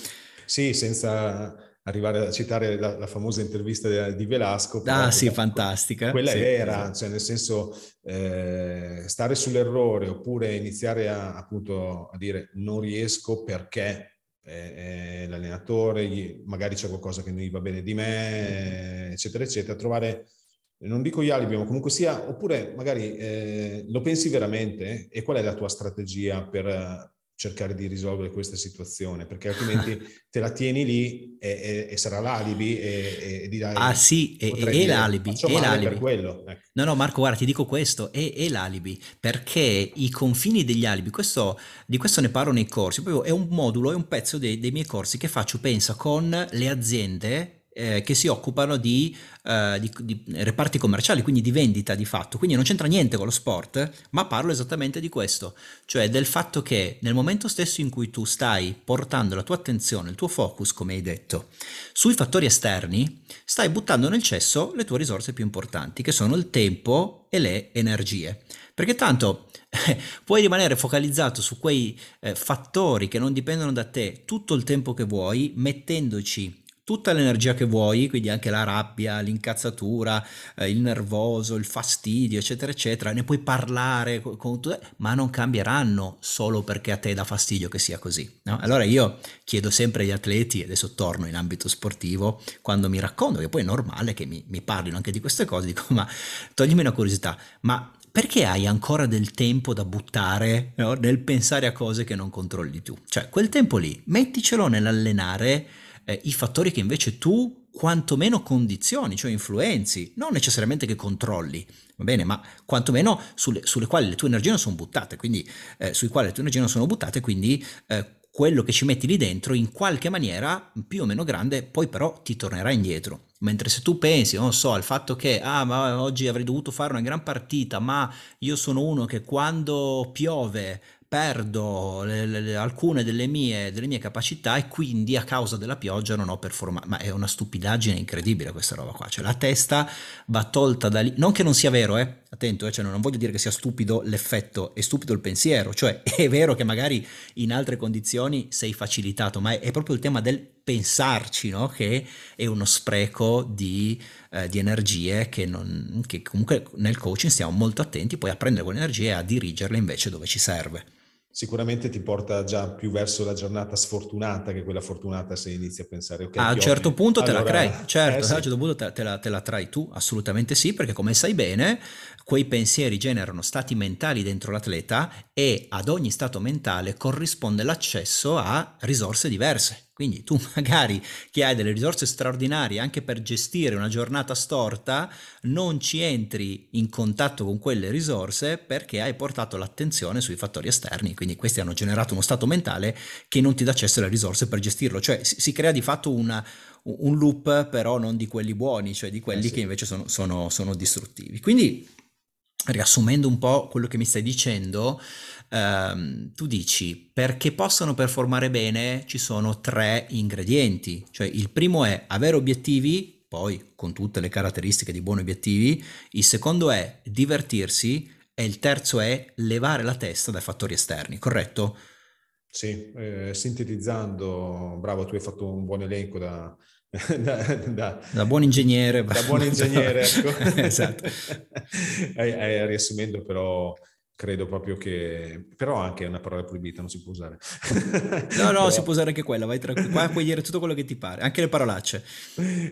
Sì, senza, arrivare a citare la, la famosa intervista di Velasco. Ah sì, fantastica. Quella sì, era, esatto. cioè nel senso eh, stare sull'errore oppure iniziare a, appunto a dire non riesco perché eh, l'allenatore, magari c'è qualcosa che non gli va bene di me, eccetera, eccetera, trovare non dico gli alibi, ma comunque sia, oppure magari eh, lo pensi veramente e qual è la tua strategia per, cercare di risolvere questa situazione, perché altrimenti *laughs* te la tieni lì e, e, e sarà l'alibi e, e dirai... Ah sì, è, l'alibi, è l'alibi. Ecco. No, no, Marco, guarda, ti dico questo, è, è l'alibi, perché i confini degli alibi, questo, di questo ne parlo nei corsi, proprio è un modulo, è un pezzo dei, dei miei corsi che faccio, pensa, con le aziende eh, che si occupano di, eh, di, di, reparti commerciali, quindi di vendita di fatto. Quindi non c'entra niente con lo sport, ma parlo esattamente di questo, cioè del fatto che nel momento stesso in cui tu stai portando la tua attenzione, il tuo focus, come hai detto, sui fattori esterni, stai buttando nel cesso le tue risorse più importanti, che sono il tempo e le energie. Perché tanto *laughs* puoi rimanere focalizzato su quei eh, fattori che non dipendono da te tutto il tempo che vuoi, mettendoci tutta l'energia che vuoi, quindi anche la rabbia, l'incazzatura, eh, il nervoso, il fastidio, eccetera, eccetera, ne puoi parlare, con, con, ma non cambieranno solo perché a te dà fastidio che sia così. No? Allora io chiedo sempre agli atleti, adesso torno in ambito sportivo, quando mi racconto, che poi è normale che mi, mi parlino anche di queste cose, dico ma toglimi una curiosità, ma perché hai ancora del tempo da buttare no? nel pensare a cose che non controlli tu? Cioè, quel tempo lì, metticelo nell'allenare eh, i fattori che invece tu quantomeno condizioni, cioè influenzi, non necessariamente che controlli, va bene, ma quantomeno sulle, sulle quali le tue energie non sono buttate, quindi eh, sui quali le tue energie non sono buttate, quindi eh, quello che ci metti lì dentro in qualche maniera più o meno grande poi però ti tornerà indietro. Mentre se tu pensi, non so, al fatto che ah, ma oggi avrei dovuto fare una gran partita, ma io sono uno che quando piove perdo le, le, alcune delle mie, delle mie, capacità e quindi a causa della pioggia non ho performato. Ma è una stupidaggine incredibile questa roba qua. Cioè la testa va tolta da lì. Non che non sia vero, eh? Attento, eh? Cioè, non voglio dire che sia stupido l'effetto, è stupido il pensiero. Cioè *laughs* è vero che magari in altre condizioni sei facilitato, ma è, è proprio il tema del pensarci, no? Che è uno spreco di, eh, di energie che, non, che comunque nel coaching stiamo molto attenti poi a prendere quelle energie e a dirigerle invece dove ci serve sicuramente ti porta già più verso la giornata sfortunata che quella fortunata se inizi a pensare ok. a un certo punto allora, te la crei, certo, eh, sì. a un certo punto te, te, la, te la trai tu, assolutamente sì, perché come sai bene, quei pensieri generano stati mentali dentro l'atleta e ad ogni stato mentale corrisponde l'accesso a risorse diverse. Quindi tu *laughs* magari che hai delle risorse straordinarie anche per gestire una giornata storta, non ci entri in contatto con quelle risorse perché hai portato l'attenzione sui fattori esterni, quindi questi hanno generato uno stato mentale che non ti dà accesso alle risorse per gestirlo, cioè si, crea di fatto una, un loop però non di quelli buoni, cioè di quelli eh sì. che invece sono, sono, sono distruttivi. Quindi riassumendo un po' quello che mi stai dicendo, ehm, tu dici perché possano performare bene ci sono tre ingredienti, cioè il primo è avere obiettivi, poi con tutte le caratteristiche di buoni obiettivi, il secondo è divertirsi e il terzo è levare la testa dai fattori esterni, corretto? Sì, eh, sintetizzando, bravo, tu hai fatto un buon elenco da, *laughs* da, da, da, buon ingegnere. Da buon ingegnere, *laughs* ecco. esatto. *laughs* riassumendo però credo proprio che... però anche è una parola proibita, non si può usare. *laughs* no, no, però... si può usare anche quella, vai tranquillo, qua puoi dire tutto quello che ti pare, anche le parolacce.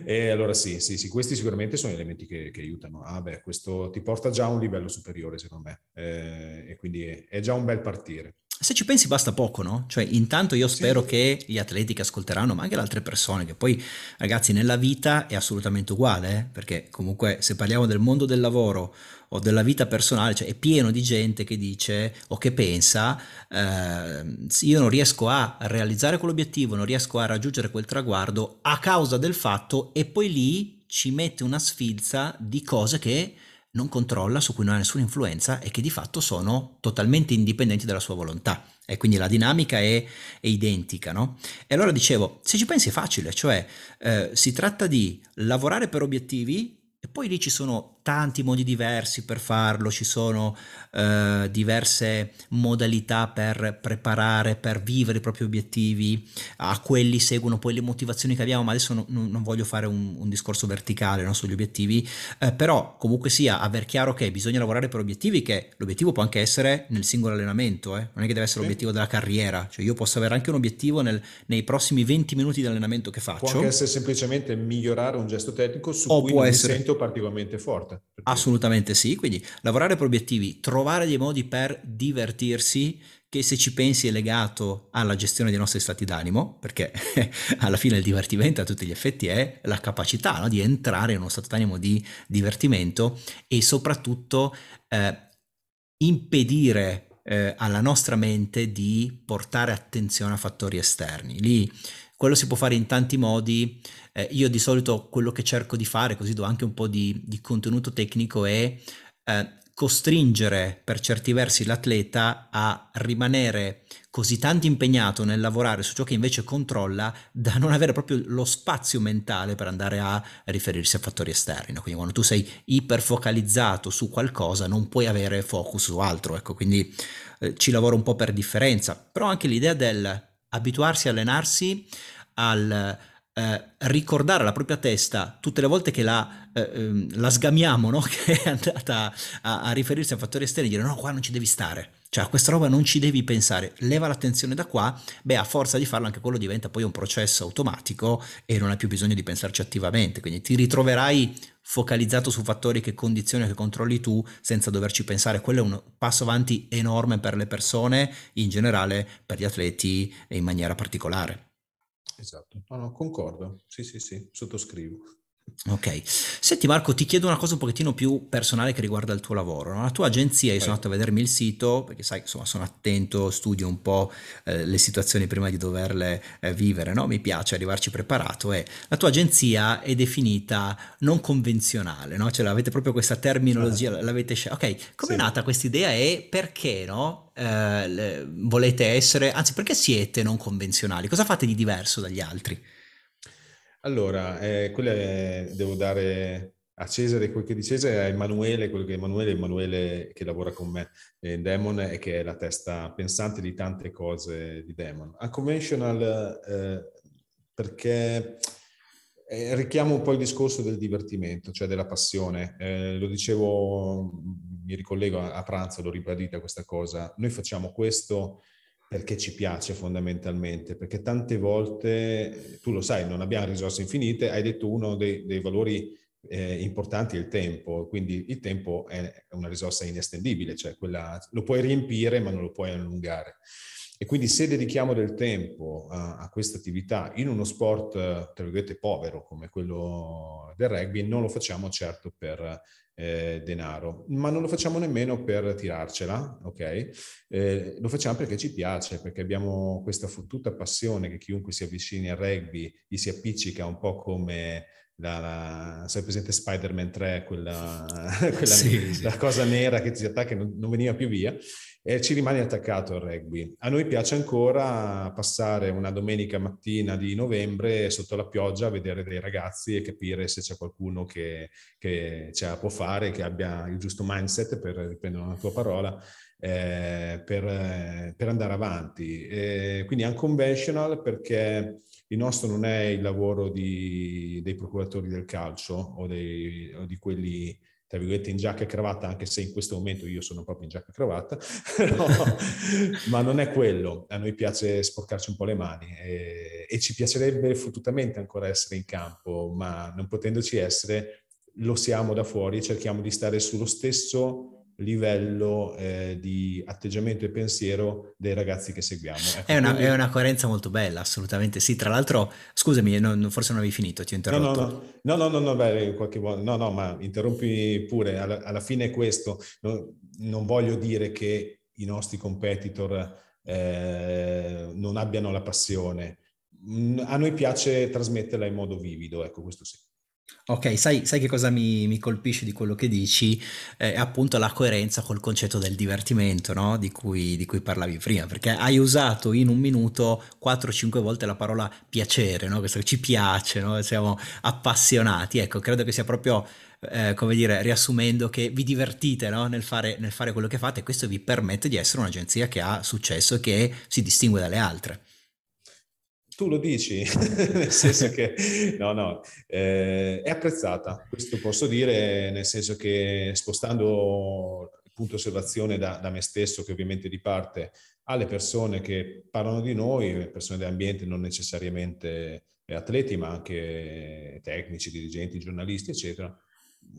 E allora sì, sì, sì, questi sicuramente sono elementi che, che aiutano. Ah beh, questo ti porta già a un livello superiore secondo me, eh, e quindi è, è già un bel partire. Se ci pensi basta poco, no? Cioè, intanto io spero sì. che gli atleti che ascolteranno, ma anche le altre persone, che poi, ragazzi, nella vita è assolutamente uguale, eh? perché comunque se parliamo del mondo del lavoro o della vita personale, cioè è pieno di gente che dice o che pensa, eh, io non riesco a realizzare quell'obiettivo, non riesco a raggiungere quel traguardo a causa del fatto e poi lì ci mette una sfilza di cose che non controlla, su cui non ha nessuna influenza e che di fatto sono totalmente indipendenti dalla sua volontà. E quindi la dinamica è, è identica, no? E allora dicevo, se ci pensi è facile, cioè eh, si tratta di lavorare per obiettivi e poi lì ci sono tanti modi diversi per farlo, ci sono eh, diverse modalità per preparare, per vivere i propri obiettivi, a quelli seguono poi le motivazioni che abbiamo, ma adesso no, non voglio fare un, un discorso verticale no, sugli obiettivi, eh, però comunque sia aver chiaro che bisogna lavorare per obiettivi, che l'obiettivo può anche essere nel singolo allenamento, eh? non è che deve essere sì. l'obiettivo della carriera, cioè io posso avere anche un obiettivo nel, nei prossimi 20 minuti di allenamento che faccio. Può anche essere semplicemente migliorare un gesto tecnico su o cui non essere... mi sento particolarmente forte. Assolutamente sì, quindi lavorare per obiettivi, trovare dei modi per divertirsi che se ci pensi è legato alla gestione dei nostri stati d'animo, perché *laughs* alla fine il divertimento a tutti gli effetti è la capacità no? di entrare in uno stato d'animo di divertimento e soprattutto eh, impedire eh, alla nostra mente di portare attenzione a fattori esterni. Lì quello si può fare in tanti modi. Eh, io di solito quello che cerco di fare, così do anche un po' di, di contenuto tecnico, è eh, costringere per certi versi l'atleta a rimanere così tanto impegnato nel lavorare su ciò che invece controlla da non avere proprio lo spazio mentale per andare a riferirsi a fattori esterni. Quindi quando tu sei iperfocalizzato su qualcosa non puoi avere focus su altro, ecco, quindi eh, ci lavoro un po' per differenza, però anche l'idea del abituarsi a allenarsi al eh, ricordare alla propria testa tutte le volte che la, eh, ehm, la sgamiamo, no? *laughs* che è andata a, a, riferirsi a fattori esterni, dire no, qua non ci devi stare, cioè a questa roba non ci devi pensare, leva l'attenzione da qua, beh a forza di farlo anche quello diventa poi un processo automatico e non hai più bisogno di pensarci attivamente, quindi ti ritroverai focalizzato su fattori che condizioni che controlli tu senza doverci pensare, quello è un passo avanti enorme per le persone, in generale per gli atleti e in maniera particolare. Esatto, no, no, concordo, sì, sì, sì, sottoscrivo. Ok, senti Marco, ti chiedo una cosa un pochettino più personale che riguarda il tuo lavoro. No? La tua agenzia, io sono andato a vedermi il sito perché sai, insomma, sono attento, studio un po' eh, le situazioni prima di doverle eh, vivere, no? mi piace arrivarci preparato e la tua agenzia è definita non convenzionale, no? cioè avete proprio questa terminologia, ah. l'avete scelta. Ok, come sì. è nata questa idea e perché no? Eh, volete essere, anzi perché siete non convenzionali? Cosa fate di diverso dagli altri? Allora, eh, quelle devo dare a Cesare quel che di Cesare, a Emanuele, quello che Emanuele, Emanuele che lavora con me in Demon e che è la testa pensante di tante cose di Demon. Unconventional eh, perché eh, richiamo un po' il discorso del divertimento, cioè della passione. Eh, lo dicevo, mi ricollego a, a pranzo, l'ho ribadita questa cosa. Noi facciamo questo perché ci piace fondamentalmente, perché tante volte, tu lo sai, non abbiamo risorse infinite, hai detto uno dei, dei valori eh, importanti è il tempo, quindi il tempo è una risorsa inestendibile, cioè quella, lo puoi riempire ma non lo puoi allungare. E quindi se dedichiamo del tempo a, a questa attività in uno sport, tra virgolette, povero come quello del rugby, non lo facciamo certo per eh, denaro, ma non lo facciamo nemmeno per tirarcela, ok? Eh, lo facciamo perché ci piace, perché abbiamo questa fottuta passione che chiunque si avvicini al rugby gli si appiccica un po' come la, la, sai presente Spider-Man 3, quella, *laughs* quella sì, sì. la cosa nera che ti attacca e non, non, veniva più via, e ci rimane attaccato al rugby. A noi piace ancora passare una domenica mattina di novembre sotto la pioggia a vedere dei ragazzi e capire se c'è qualcuno che, che ce la può fare, che abbia il giusto mindset, per riprendere una tua parola, eh, per, per, andare avanti. Eh, quindi unconventional perché il nostro non è il lavoro di, dei procuratori del calcio o, dei, o, di quelli, tra virgolette, in giacca e cravatta, anche se in questo momento io sono proprio in giacca e cravatta, *laughs* *laughs* no, ma non è quello. A noi piace sporcarci un po' le mani e, e ci piacerebbe fottutamente ancora essere in campo, ma non potendoci essere, lo siamo da fuori, cerchiamo di stare sullo stesso livello eh, di atteggiamento e pensiero dei ragazzi che seguiamo. Ecco, è, una, quindi... è, una, coerenza molto bella, assolutamente sì. Tra l'altro, scusami, non, forse non avevi finito, ti ho interrotto. No, no, no, no, no, beh, qualche volta, no, no, ma interrompi pure. Alla, alla fine è questo. No, non voglio dire che i nostri competitor eh, non abbiano la passione. Mm, a noi piace trasmetterla in modo vivido, ecco, questo sì. Ok, sai, sai che cosa mi, mi colpisce di quello che dici? È appunto la coerenza col concetto del divertimento, no? Di cui, di cui parlavi prima, perché hai usato in un minuto 4-5 volte la parola piacere, no? Questo ci piace, no? Siamo appassionati. Ecco, credo che sia proprio eh, come dire, riassumendo, che vi divertite no? nel, fare, nel fare quello che fate e questo vi permette di essere un'agenzia che ha successo e che si distingue dalle altre. Tu lo dici, *laughs* nel senso che no, no, eh, è apprezzata, questo posso dire, nel senso che spostando il punto osservazione da, da me stesso, che ovviamente di parte alle persone che parlano di noi, persone dell'ambiente, non necessariamente atleti, ma anche tecnici, dirigenti, giornalisti, eccetera,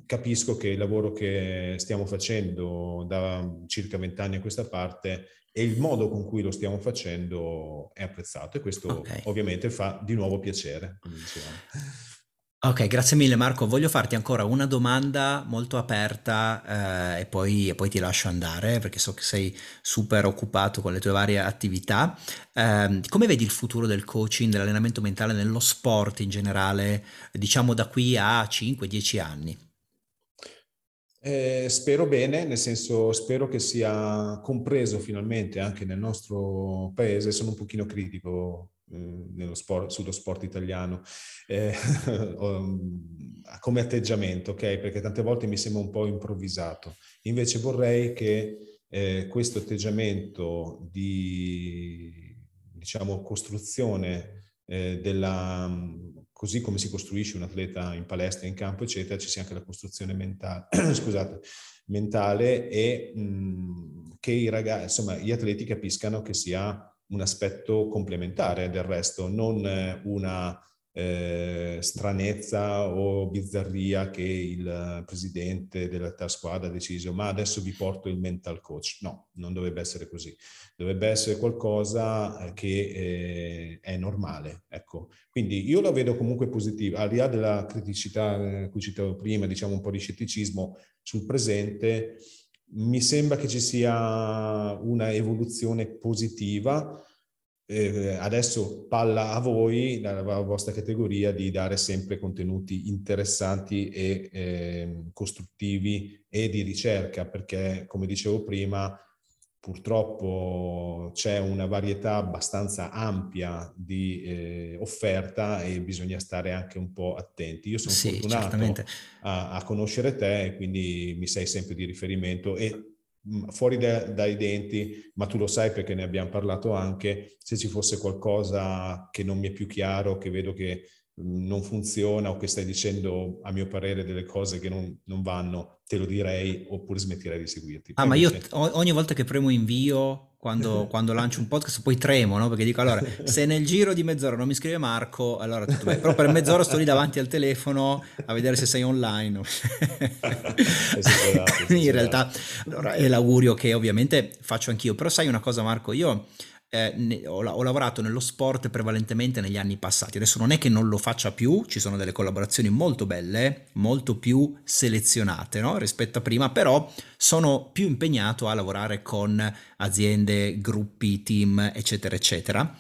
capisco che il lavoro che stiamo facendo da circa vent'anni a questa parte e il modo con cui lo stiamo facendo è apprezzato e questo okay. ovviamente fa di nuovo piacere. Come dicevamo. Ok, grazie mille Marco. Voglio farti ancora una domanda molto aperta eh, e, poi, e, poi, ti lascio andare perché so che sei super occupato con le tue varie attività. Eh, come vedi il futuro del coaching, dell'allenamento mentale nello sport in generale, diciamo da qui a 5-10 anni? Eh, spero bene, nel senso spero che sia compreso finalmente anche nel nostro paese. Sono un pochino critico nello sport, sullo sport italiano eh, *laughs* come atteggiamento, ok? Perché tante volte mi sembra un po' improvvisato. Invece vorrei che eh, questo atteggiamento di, diciamo, costruzione eh, della, così come si costruisce un atleta in palestra, in campo, eccetera, ci sia anche la costruzione mentale, *clears throat* scusate, mentale e mh, che i ragazzi, insomma, gli atleti capiscano che sia un aspetto complementare del resto, non una eh, stranezza o bizzarria che il presidente della squadra ha deciso ma adesso vi porto il mental coach. No, non dovrebbe essere così. Dovrebbe essere qualcosa eh, che eh, è normale. Ecco. Quindi io la vedo comunque positiva, al di là della criticità eh, cui citavo prima, diciamo un po' di scetticismo sul presente, mi sembra che ci sia una evoluzione positiva. Eh, adesso palla a voi, dalla vostra categoria, di dare sempre contenuti interessanti e eh, costruttivi e di ricerca, perché come dicevo prima, purtroppo c'è una varietà abbastanza ampia di eh, offerta e bisogna stare anche un po' attenti. Io sono sì, fortunato a, a, conoscere te e quindi mi sei sempre di riferimento e fuori da, dai denti, ma tu lo sai perché ne abbiamo parlato anche, se ci fosse qualcosa che non mi è più chiaro, che vedo che non funziona o che stai dicendo a mio parere delle cose che non, non vanno, te lo direi oppure smetterei di seguirti. Ah, Poi ma io ogni volta che premo invio, quando, *laughs* quando, lancio un podcast, poi tremo, no? Perché dico allora, se nel giro di mezz'ora non mi scrive Marco, allora tutto bene. Però per mezz'ora sto lì davanti al telefono a vedere se sei online. *laughs* *laughs* In realtà, allora, è l'augurio che ovviamente faccio anch'io. Però sai una cosa Marco, io eh, ne, ho, ho, lavorato nello sport prevalentemente negli anni passati. Adesso non è che non lo faccia più, ci sono delle collaborazioni molto belle, molto più selezionate no? rispetto a prima, però sono più impegnato a lavorare con aziende, gruppi, team, eccetera, eccetera.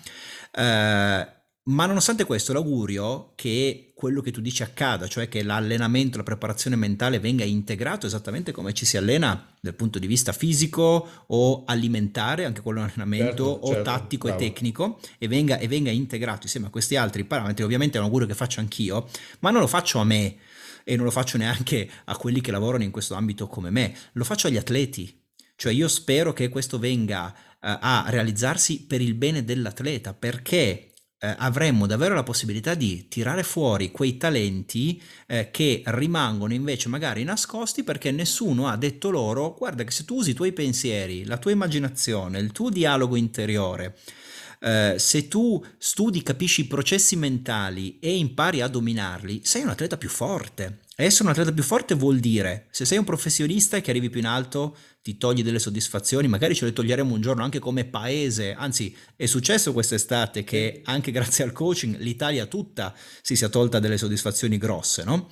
Eh, ma nonostante questo, l'augurio che quello che tu dici accada, cioè che l'allenamento, la preparazione mentale venga integrato esattamente come ci si allena dal punto di vista fisico o alimentare, anche quello allenamento, certo, o certo, tattico bravo. e tecnico, e venga, e venga integrato insieme a questi altri parametri. Ovviamente è un augurio che faccio anch'io, ma non lo faccio a me e non lo faccio neanche a quelli che lavorano in questo ambito come me, lo faccio agli atleti. Cioè io spero che questo venga uh, a realizzarsi per il bene dell'atleta, perché eh, avremmo davvero la possibilità di tirare fuori quei talenti eh, che rimangono invece magari nascosti perché nessuno ha detto loro guarda che se tu usi i tuoi pensieri, la tua immaginazione, il tuo dialogo interiore, eh, se tu studi, capisci i processi mentali e impari a dominarli, sei un atleta più forte. Essere un atleta più forte vuol dire, se sei un professionista e che arrivi più in alto, ti togli delle soddisfazioni, magari ce le toglieremo un giorno anche come paese, anzi è successo quest'estate che anche grazie al coaching l'Italia tutta si sia tolta delle soddisfazioni grosse, no?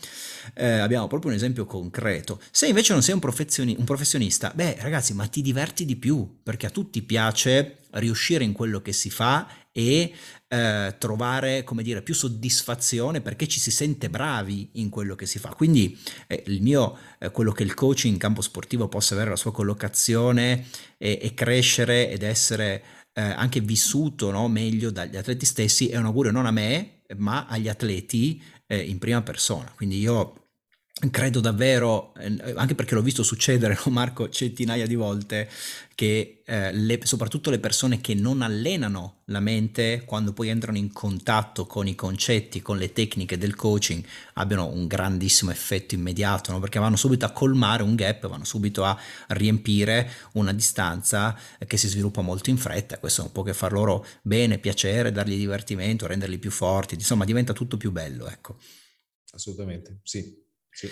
Eh, abbiamo proprio un esempio concreto. Se invece non sei un, professioni- un professionista, beh ragazzi, ma ti diverti di più, perché a tutti piace riuscire in quello che si fa e eh, trovare, come dire, più soddisfazione perché ci si sente bravi in quello che si fa. Quindi eh, il mio, eh, quello che il coaching in campo sportivo possa avere la sua collocazione e, e crescere ed essere eh, anche vissuto no, meglio dagli atleti stessi è un augurio non a me, ma agli atleti eh, in prima persona. Quindi io credo davvero, eh, anche perché l'ho visto succedere, *laughs* no, Marco, centinaia di volte, che eh, le, soprattutto le persone che non allenano la mente, quando poi entrano in contatto con i concetti, con le tecniche del coaching, abbiano un grandissimo effetto immediato, no? perché vanno subito a colmare un gap, vanno subito a riempire una distanza che si sviluppa molto in fretta. Questo non può che far loro bene, piacere, dargli divertimento, renderli più forti, insomma diventa tutto più bello. Ecco. Assolutamente, sì. Sì,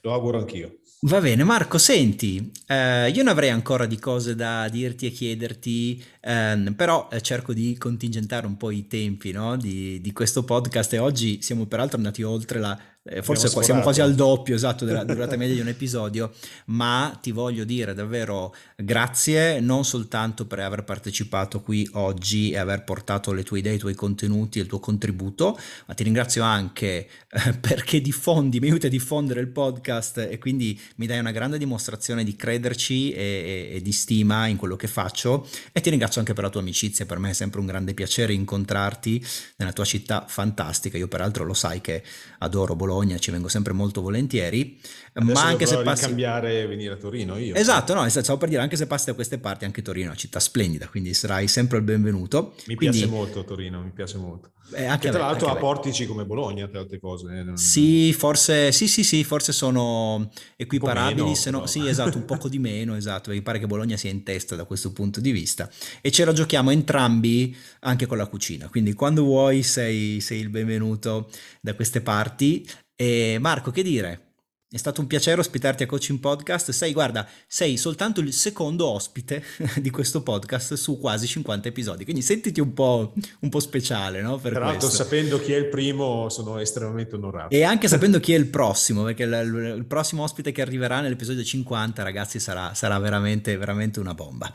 lo auguro anch'io. Va bene, Marco, senti, eh, io ne avrei ancora di cose da dirti e chiederti, ehm, però eh, cerco di contingentare un po' i tempi no? di, di, questo podcast e oggi siamo peraltro andati oltre la forse siamo quasi al doppio esatto della *laughs* durata media di un episodio, ma ti voglio dire davvero grazie non soltanto per aver partecipato qui oggi e aver portato le tue idee, i tuoi contenuti e il tuo contributo, ma ti ringrazio anche eh, *laughs* perché diffondi, mi aiuti a diffondere il podcast e quindi mi dai una grande dimostrazione di crederci e, e, e di stima in quello che faccio. E ti ringrazio anche per la tua amicizia, per me è sempre un grande piacere incontrarti nella tua città fantastica, io peraltro lo sai che adoro Bologna Bologna, ci vengo sempre molto volentieri. Adesso ma anche se passi... cambiare e venire a Torino io. Esatto, no, stavo per dire, anche se passi da queste parti, anche Torino è una città splendida, quindi sarai sempre il benvenuto. Mi quindi... piace molto Torino, mi piace molto. Eh, anche tra l'altro ha portici come Bologna, tra altre cose. Eh, non... Sì, forse, sì, sì, sì, forse sono equiparabili, meno, se no, sì, esatto, un poco di meno, esatto, mi pare che Bologna sia in testa da questo punto di vista. E ce la giochiamo entrambi anche con la cucina, quindi quando vuoi sei, sei il benvenuto da queste parti. E Marco, che dire? È stato un piacere ospitarti a Coaching Podcast. Sei, guarda, sei soltanto il secondo ospite *laughs* di questo podcast su quasi 50 episodi, quindi sentiti un po', un po speciale, no? Per Tra l'altro, sapendo chi è il primo, sono estremamente onorato. E anche sapendo chi è il prossimo, perché il, il prossimo ospite che arriverà nell'episodio 50, ragazzi, sarà, sarà veramente, veramente una bomba.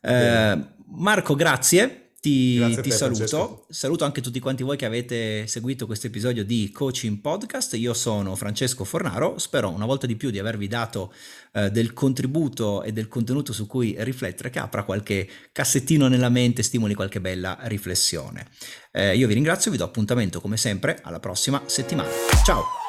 Eh, Marco, grazie ti, ti saluto. Francesco. Saluto anche tutti quanti voi che avete seguito questo episodio di Coaching Podcast. Io sono Francesco Fornaro. Spero una volta di più di avervi dato eh, del contributo e del contenuto su cui riflettere, che apra qualche cassettino nella mente, stimoli qualche bella riflessione. Eh, io vi ringrazio, vi do appuntamento come sempre alla prossima settimana. Ciao!